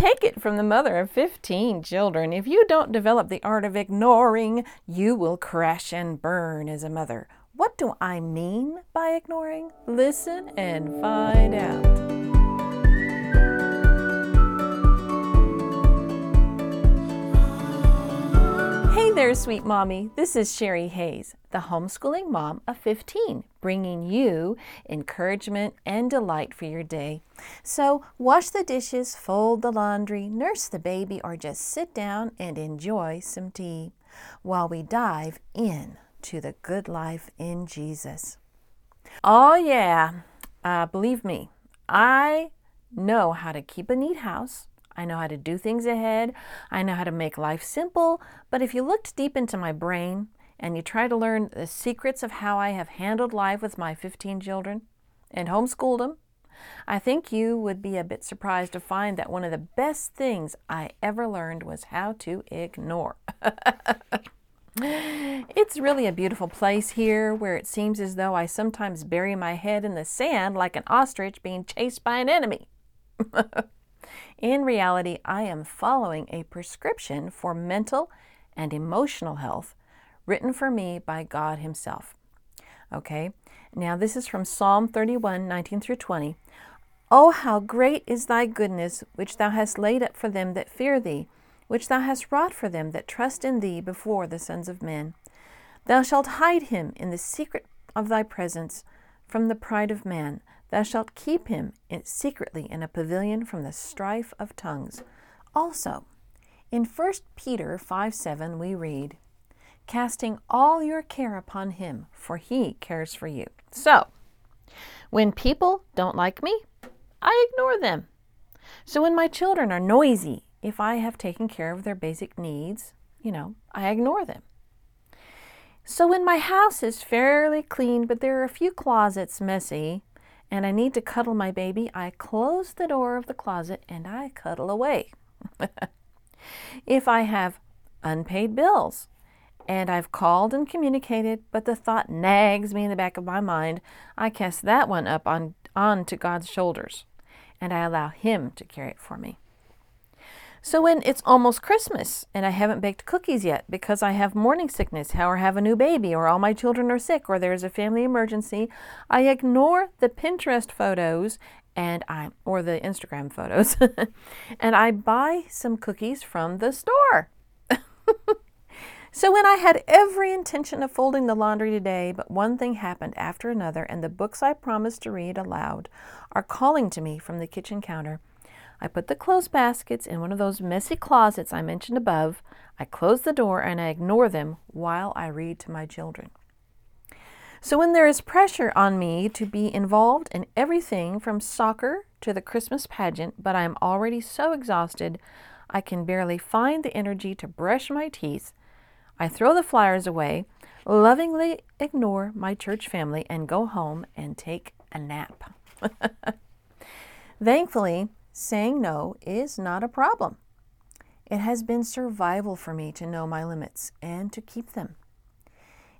take it from the mother of 15 children. If you don't develop the art of ignoring, you will crash and burn as a mother. What do I mean by ignoring? Listen and find out. There, sweet mommy. This is Sherry Hayes, the homeschooling mom of 15, bringing you encouragement and delight for your day. So, wash the dishes, fold the laundry, nurse the baby, or just sit down and enjoy some tea while we dive in to the good life in Jesus. Oh, yeah, uh, believe me, I know how to keep a neat house I know how to do things ahead. I know how to make life simple. But if you looked deep into my brain and you try to learn the secrets of how I have handled life with my 15 children and homeschooled them, I think you would be a bit surprised to find that one of the best things I ever learned was how to ignore. it's really a beautiful place here where it seems as though I sometimes bury my head in the sand like an ostrich being chased by an enemy. In reality, I am following a prescription for mental and emotional health written for me by God Himself. Okay, now this is from Psalm 31 19 through 20. Oh, how great is thy goodness, which thou hast laid up for them that fear thee, which thou hast wrought for them that trust in thee before the sons of men. Thou shalt hide him in the secret of thy presence from the pride of man. Thou shalt keep him secretly in a pavilion from the strife of tongues. Also, in 1 Peter 5 7, we read, Casting all your care upon him, for he cares for you. So, when people don't like me, I ignore them. So, when my children are noisy, if I have taken care of their basic needs, you know, I ignore them. So, when my house is fairly clean, but there are a few closets messy, and I need to cuddle my baby, I close the door of the closet and I cuddle away. if I have unpaid bills and I've called and communicated, but the thought nags me in the back of my mind, I cast that one up on, on to God's shoulders and I allow Him to carry it for me. So when it's almost Christmas and I haven't baked cookies yet because I have morning sickness or have a new baby or all my children are sick or there's a family emergency, I ignore the Pinterest photos and I or the Instagram photos and I buy some cookies from the store. so when I had every intention of folding the laundry today, but one thing happened after another and the books I promised to read aloud are calling to me from the kitchen counter. I put the clothes baskets in one of those messy closets I mentioned above. I close the door and I ignore them while I read to my children. So, when there is pressure on me to be involved in everything from soccer to the Christmas pageant, but I am already so exhausted I can barely find the energy to brush my teeth, I throw the flyers away, lovingly ignore my church family, and go home and take a nap. Thankfully, saying no is not a problem. It has been survival for me to know my limits and to keep them.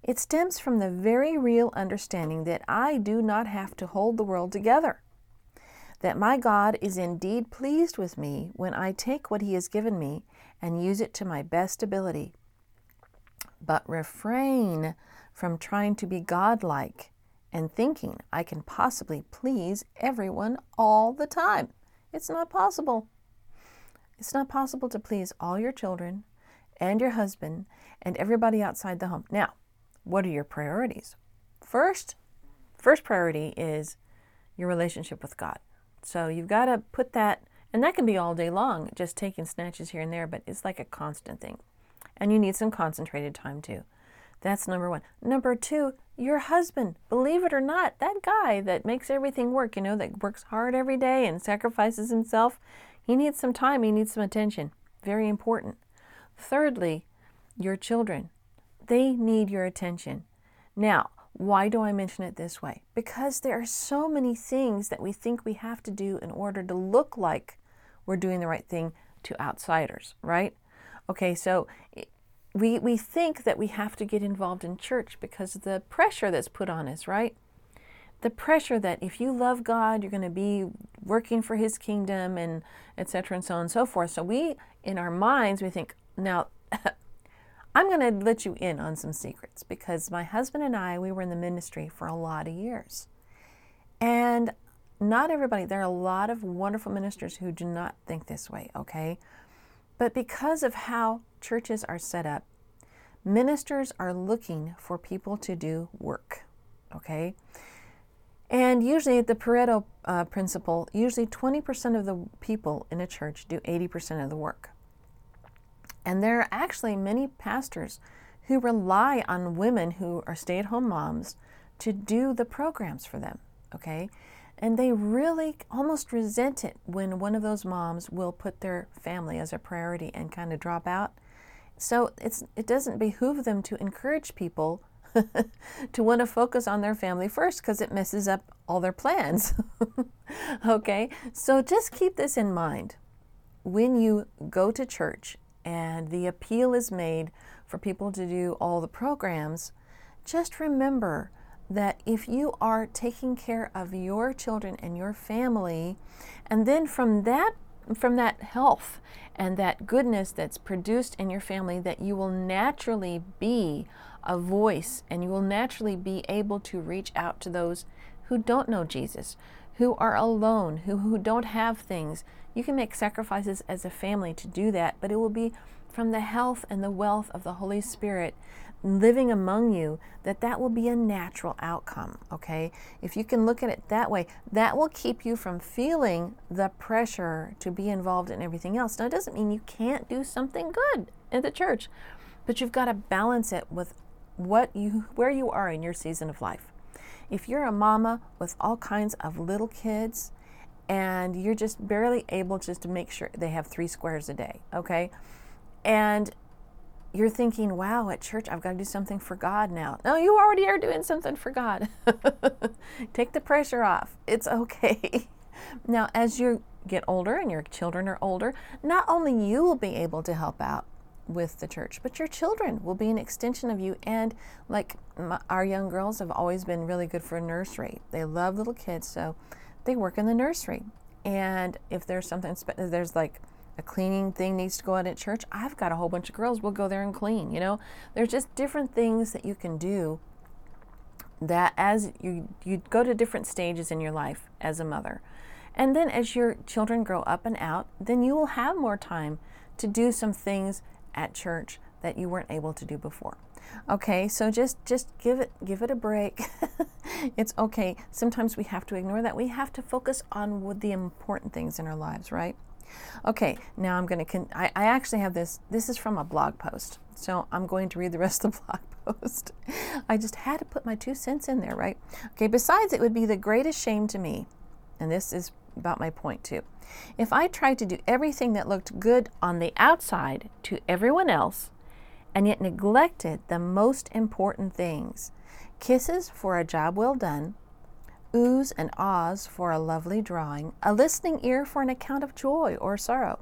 It stems from the very real understanding that I do not have to hold the world together, that my God is indeed pleased with me when I take what He has given me and use it to my best ability, but refrain from trying to be godlike and thinking I can possibly please everyone all the time. It's not possible. It's not possible to please all your children and your husband and everybody outside the home. Now, what are your priorities? First, first priority is your relationship with God. So you've got to put that, and that can be all day long, just taking snatches here and there, but it's like a constant thing. And you need some concentrated time too. That's number one. Number two, your husband, believe it or not, that guy that makes everything work, you know, that works hard every day and sacrifices himself, he needs some time, he needs some attention. Very important. Thirdly, your children, they need your attention. Now, why do I mention it this way? Because there are so many things that we think we have to do in order to look like we're doing the right thing to outsiders, right? Okay, so we, we think that we have to get involved in church because the pressure that's put on us, right? the pressure that if you love God, you're going to be working for His kingdom and etc. and so on and so forth. So we, in our minds, we think, now, I'm going to let you in on some secrets because my husband and I, we were in the ministry for a lot of years. And not everybody, there are a lot of wonderful ministers who do not think this way, okay? But because of how churches are set up, ministers are looking for people to do work, okay? And usually, the Pareto uh, principle, usually 20% of the people in a church do 80% of the work. And there are actually many pastors who rely on women who are stay at home moms to do the programs for them, okay? And they really almost resent it when one of those moms will put their family as a priority and kind of drop out. So it's, it doesn't behoove them to encourage people to want to focus on their family first because it messes up all their plans. okay, so just keep this in mind. When you go to church and the appeal is made for people to do all the programs, just remember that if you are taking care of your children and your family, and then from that from that health and that goodness that's produced in your family, that you will naturally be a voice and you will naturally be able to reach out to those who don't know Jesus, who are alone, who, who don't have things. You can make sacrifices as a family to do that, but it will be from the health and the wealth of the Holy Spirit living among you that that will be a natural outcome okay if you can look at it that way that will keep you from feeling the pressure to be involved in everything else now it doesn't mean you can't do something good in the church but you've got to balance it with what you where you are in your season of life. If you're a mama with all kinds of little kids and you're just barely able just to make sure they have 3 squares a day, okay? And you're thinking, wow, at church, I've got to do something for God now. No, you already are doing something for God. Take the pressure off. It's okay. now, as you get older and your children are older, not only you will be able to help out, with the church, but your children will be an extension of you. And like my, our young girls have always been really good for a nursery. They love little kids, so they work in the nursery. And if there's something, there's like a cleaning thing needs to go on at church, I've got a whole bunch of girls We'll go there and clean. You know, there's just different things that you can do that as you you go to different stages in your life as a mother. And then as your children grow up and out, then you will have more time to do some things at church that you weren't able to do before. Okay, so just just give it give it a break. it's okay. Sometimes we have to ignore that. We have to focus on the important things in our lives, right? Okay, now I'm going to. Con- I, I actually have this. This is from a blog post, so I'm going to read the rest of the blog post. I just had to put my two cents in there, right? Okay. Besides, it would be the greatest shame to me, and this is about my point too. If I tried to do everything that looked good on the outside to everyone else and yet neglected the most important things kisses for a job well done, oohs and ahs for a lovely drawing, a listening ear for an account of joy or sorrow,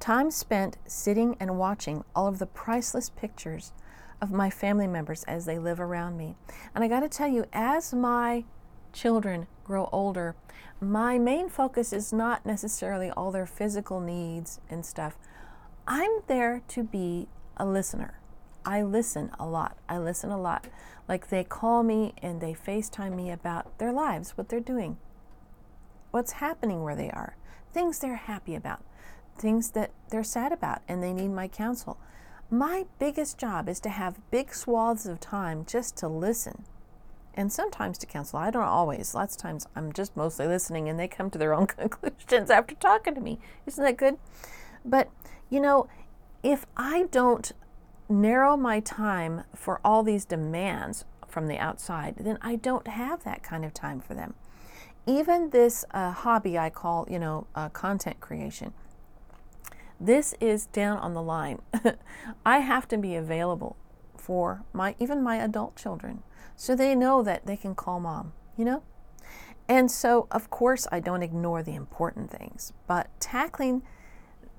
time spent sitting and watching all of the priceless pictures of my family members as they live around me. And I got to tell you, as my children grow older, my main focus is not necessarily all their physical needs and stuff. I'm there to be a listener. I listen a lot. I listen a lot. Like they call me and they FaceTime me about their lives, what they're doing, what's happening where they are, things they're happy about, things that they're sad about, and they need my counsel. My biggest job is to have big swaths of time just to listen and sometimes to counsel. I don't always. Lots of times I'm just mostly listening and they come to their own conclusions after talking to me. Isn't that good? But, you know, if I don't narrow my time for all these demands from the outside, then I don't have that kind of time for them. Even this uh, hobby I call, you know, uh, content creation. This is down on the line. I have to be available for my even my adult children so they know that they can call mom, you know? And so, of course, I don't ignore the important things, but tackling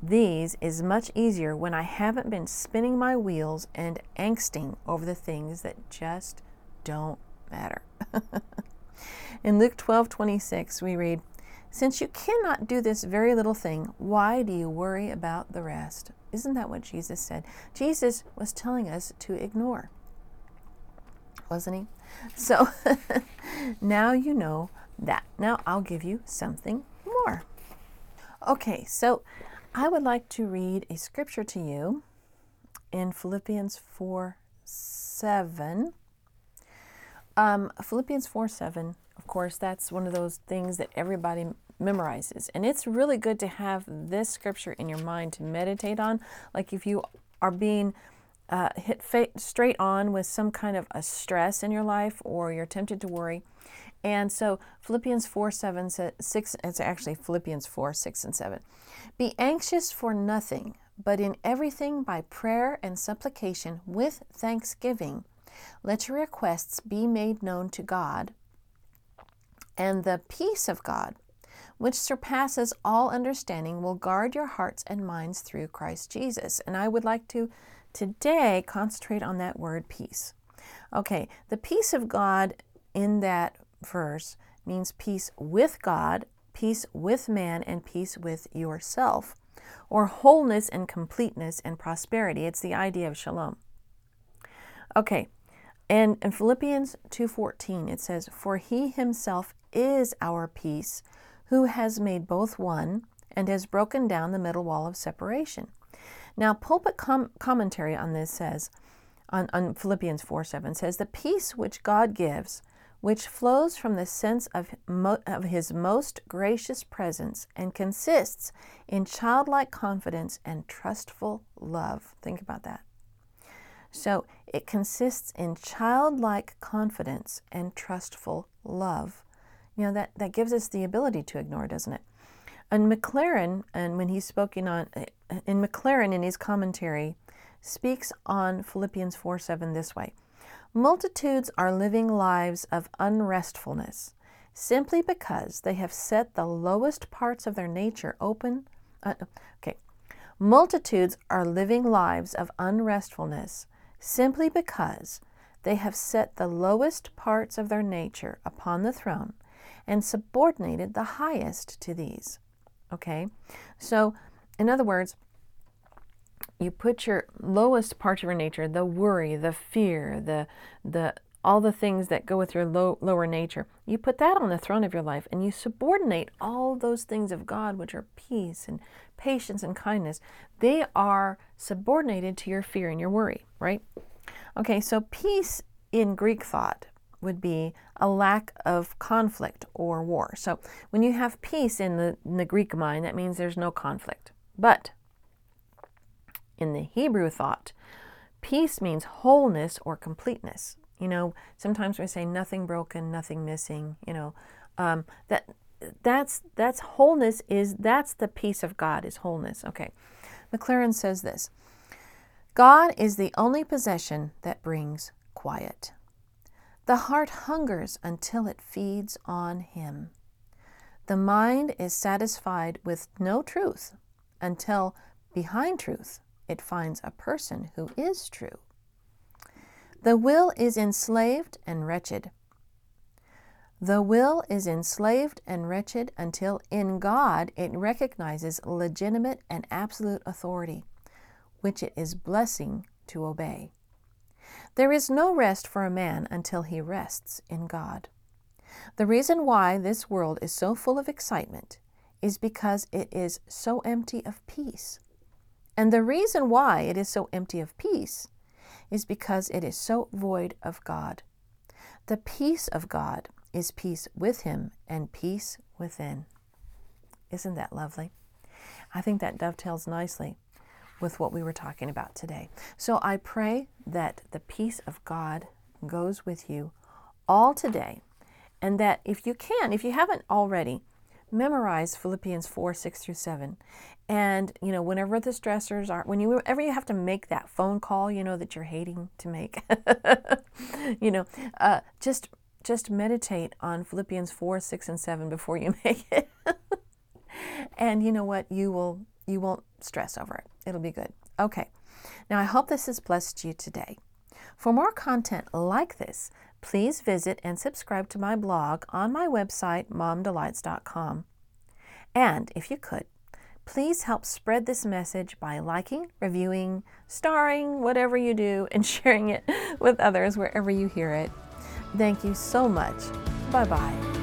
these is much easier when I haven't been spinning my wheels and angsting over the things that just don't matter. In Luke 12 26, we read, Since you cannot do this very little thing, why do you worry about the rest? Isn't that what Jesus said? Jesus was telling us to ignore, wasn't he? So now you know that. Now I'll give you something more. Okay, so I would like to read a scripture to you in Philippians 4 7. Um, Philippians 4 7, of course, that's one of those things that everybody memorizes. And it's really good to have this scripture in your mind to meditate on. Like if you are being uh, hit fa- straight on with some kind of a stress in your life or you're tempted to worry. And so Philippians 4 7 6, it's actually Philippians 4 6 and 7. Be anxious for nothing, but in everything by prayer and supplication with thanksgiving let your requests be made known to God, and the peace of God, which surpasses all understanding, will guard your hearts and minds through Christ Jesus. And I would like to today concentrate on that word peace. Okay, the peace of God in that verse means peace with God, peace with man, and peace with yourself, or wholeness and completeness and prosperity. It's the idea of shalom. Okay, and in Philippians 2:14 it says, "For he himself is our peace, who has made both one and has broken down the middle wall of separation." Now, pulpit com- commentary on this says, on, on Philippians 4 7 says, The peace which God gives, which flows from the sense of, mo- of his most gracious presence and consists in childlike confidence and trustful love. Think about that. So it consists in childlike confidence and trustful love. You know, that, that gives us the ability to ignore, doesn't it? And Maclaren, and when he's spoken on, in Maclaren in his commentary, speaks on Philippians 4 7 this way Multitudes are living lives of unrestfulness simply because they have set the lowest parts of their nature open. Uh, okay. Multitudes are living lives of unrestfulness simply because they have set the lowest parts of their nature upon the throne and subordinated the highest to these. Okay? So, in other words, you put your lowest part of your nature, the worry, the fear, the the all the things that go with your low, lower nature, you put that on the throne of your life and you subordinate all those things of God, which are peace and patience and kindness. They are subordinated to your fear and your worry, right? Okay, so peace in Greek thought would be a lack of conflict or war. So when you have peace in the, in the Greek mind, that means there's no conflict. But in the Hebrew thought, peace means wholeness or completeness. You know, sometimes we say nothing broken, nothing missing. You know, um, that that's that's wholeness is that's the peace of God is wholeness. Okay, Maclaren says this: God is the only possession that brings quiet. The heart hungers until it feeds on Him. The mind is satisfied with no truth until behind truth it finds a person who is true. The will is enslaved and wretched. The will is enslaved and wretched until in God it recognizes legitimate and absolute authority, which it is blessing to obey. There is no rest for a man until he rests in God. The reason why this world is so full of excitement is because it is so empty of peace. And the reason why it is so empty of peace is because it is so void of God. The peace of God is peace with Him and peace within. Isn't that lovely? I think that dovetails nicely with what we were talking about today. So I pray that the peace of God goes with you all today, and that if you can, if you haven't already, memorize Philippians 4 6 through 7. And, you know, whenever the stressors are, when you, whenever you have to make that phone call, you know, that you're hating to make, you know, uh, just just meditate on Philippians 4, 6, and 7 before you make it. and you know what? You will you won't stress over it. It'll be good. Okay. Now I hope this has blessed you today. For more content like this, please visit and subscribe to my blog on my website, momdelights.com. And if you could, please help spread this message by liking, reviewing, starring, whatever you do, and sharing it with others wherever you hear it. Thank you so much. Bye bye.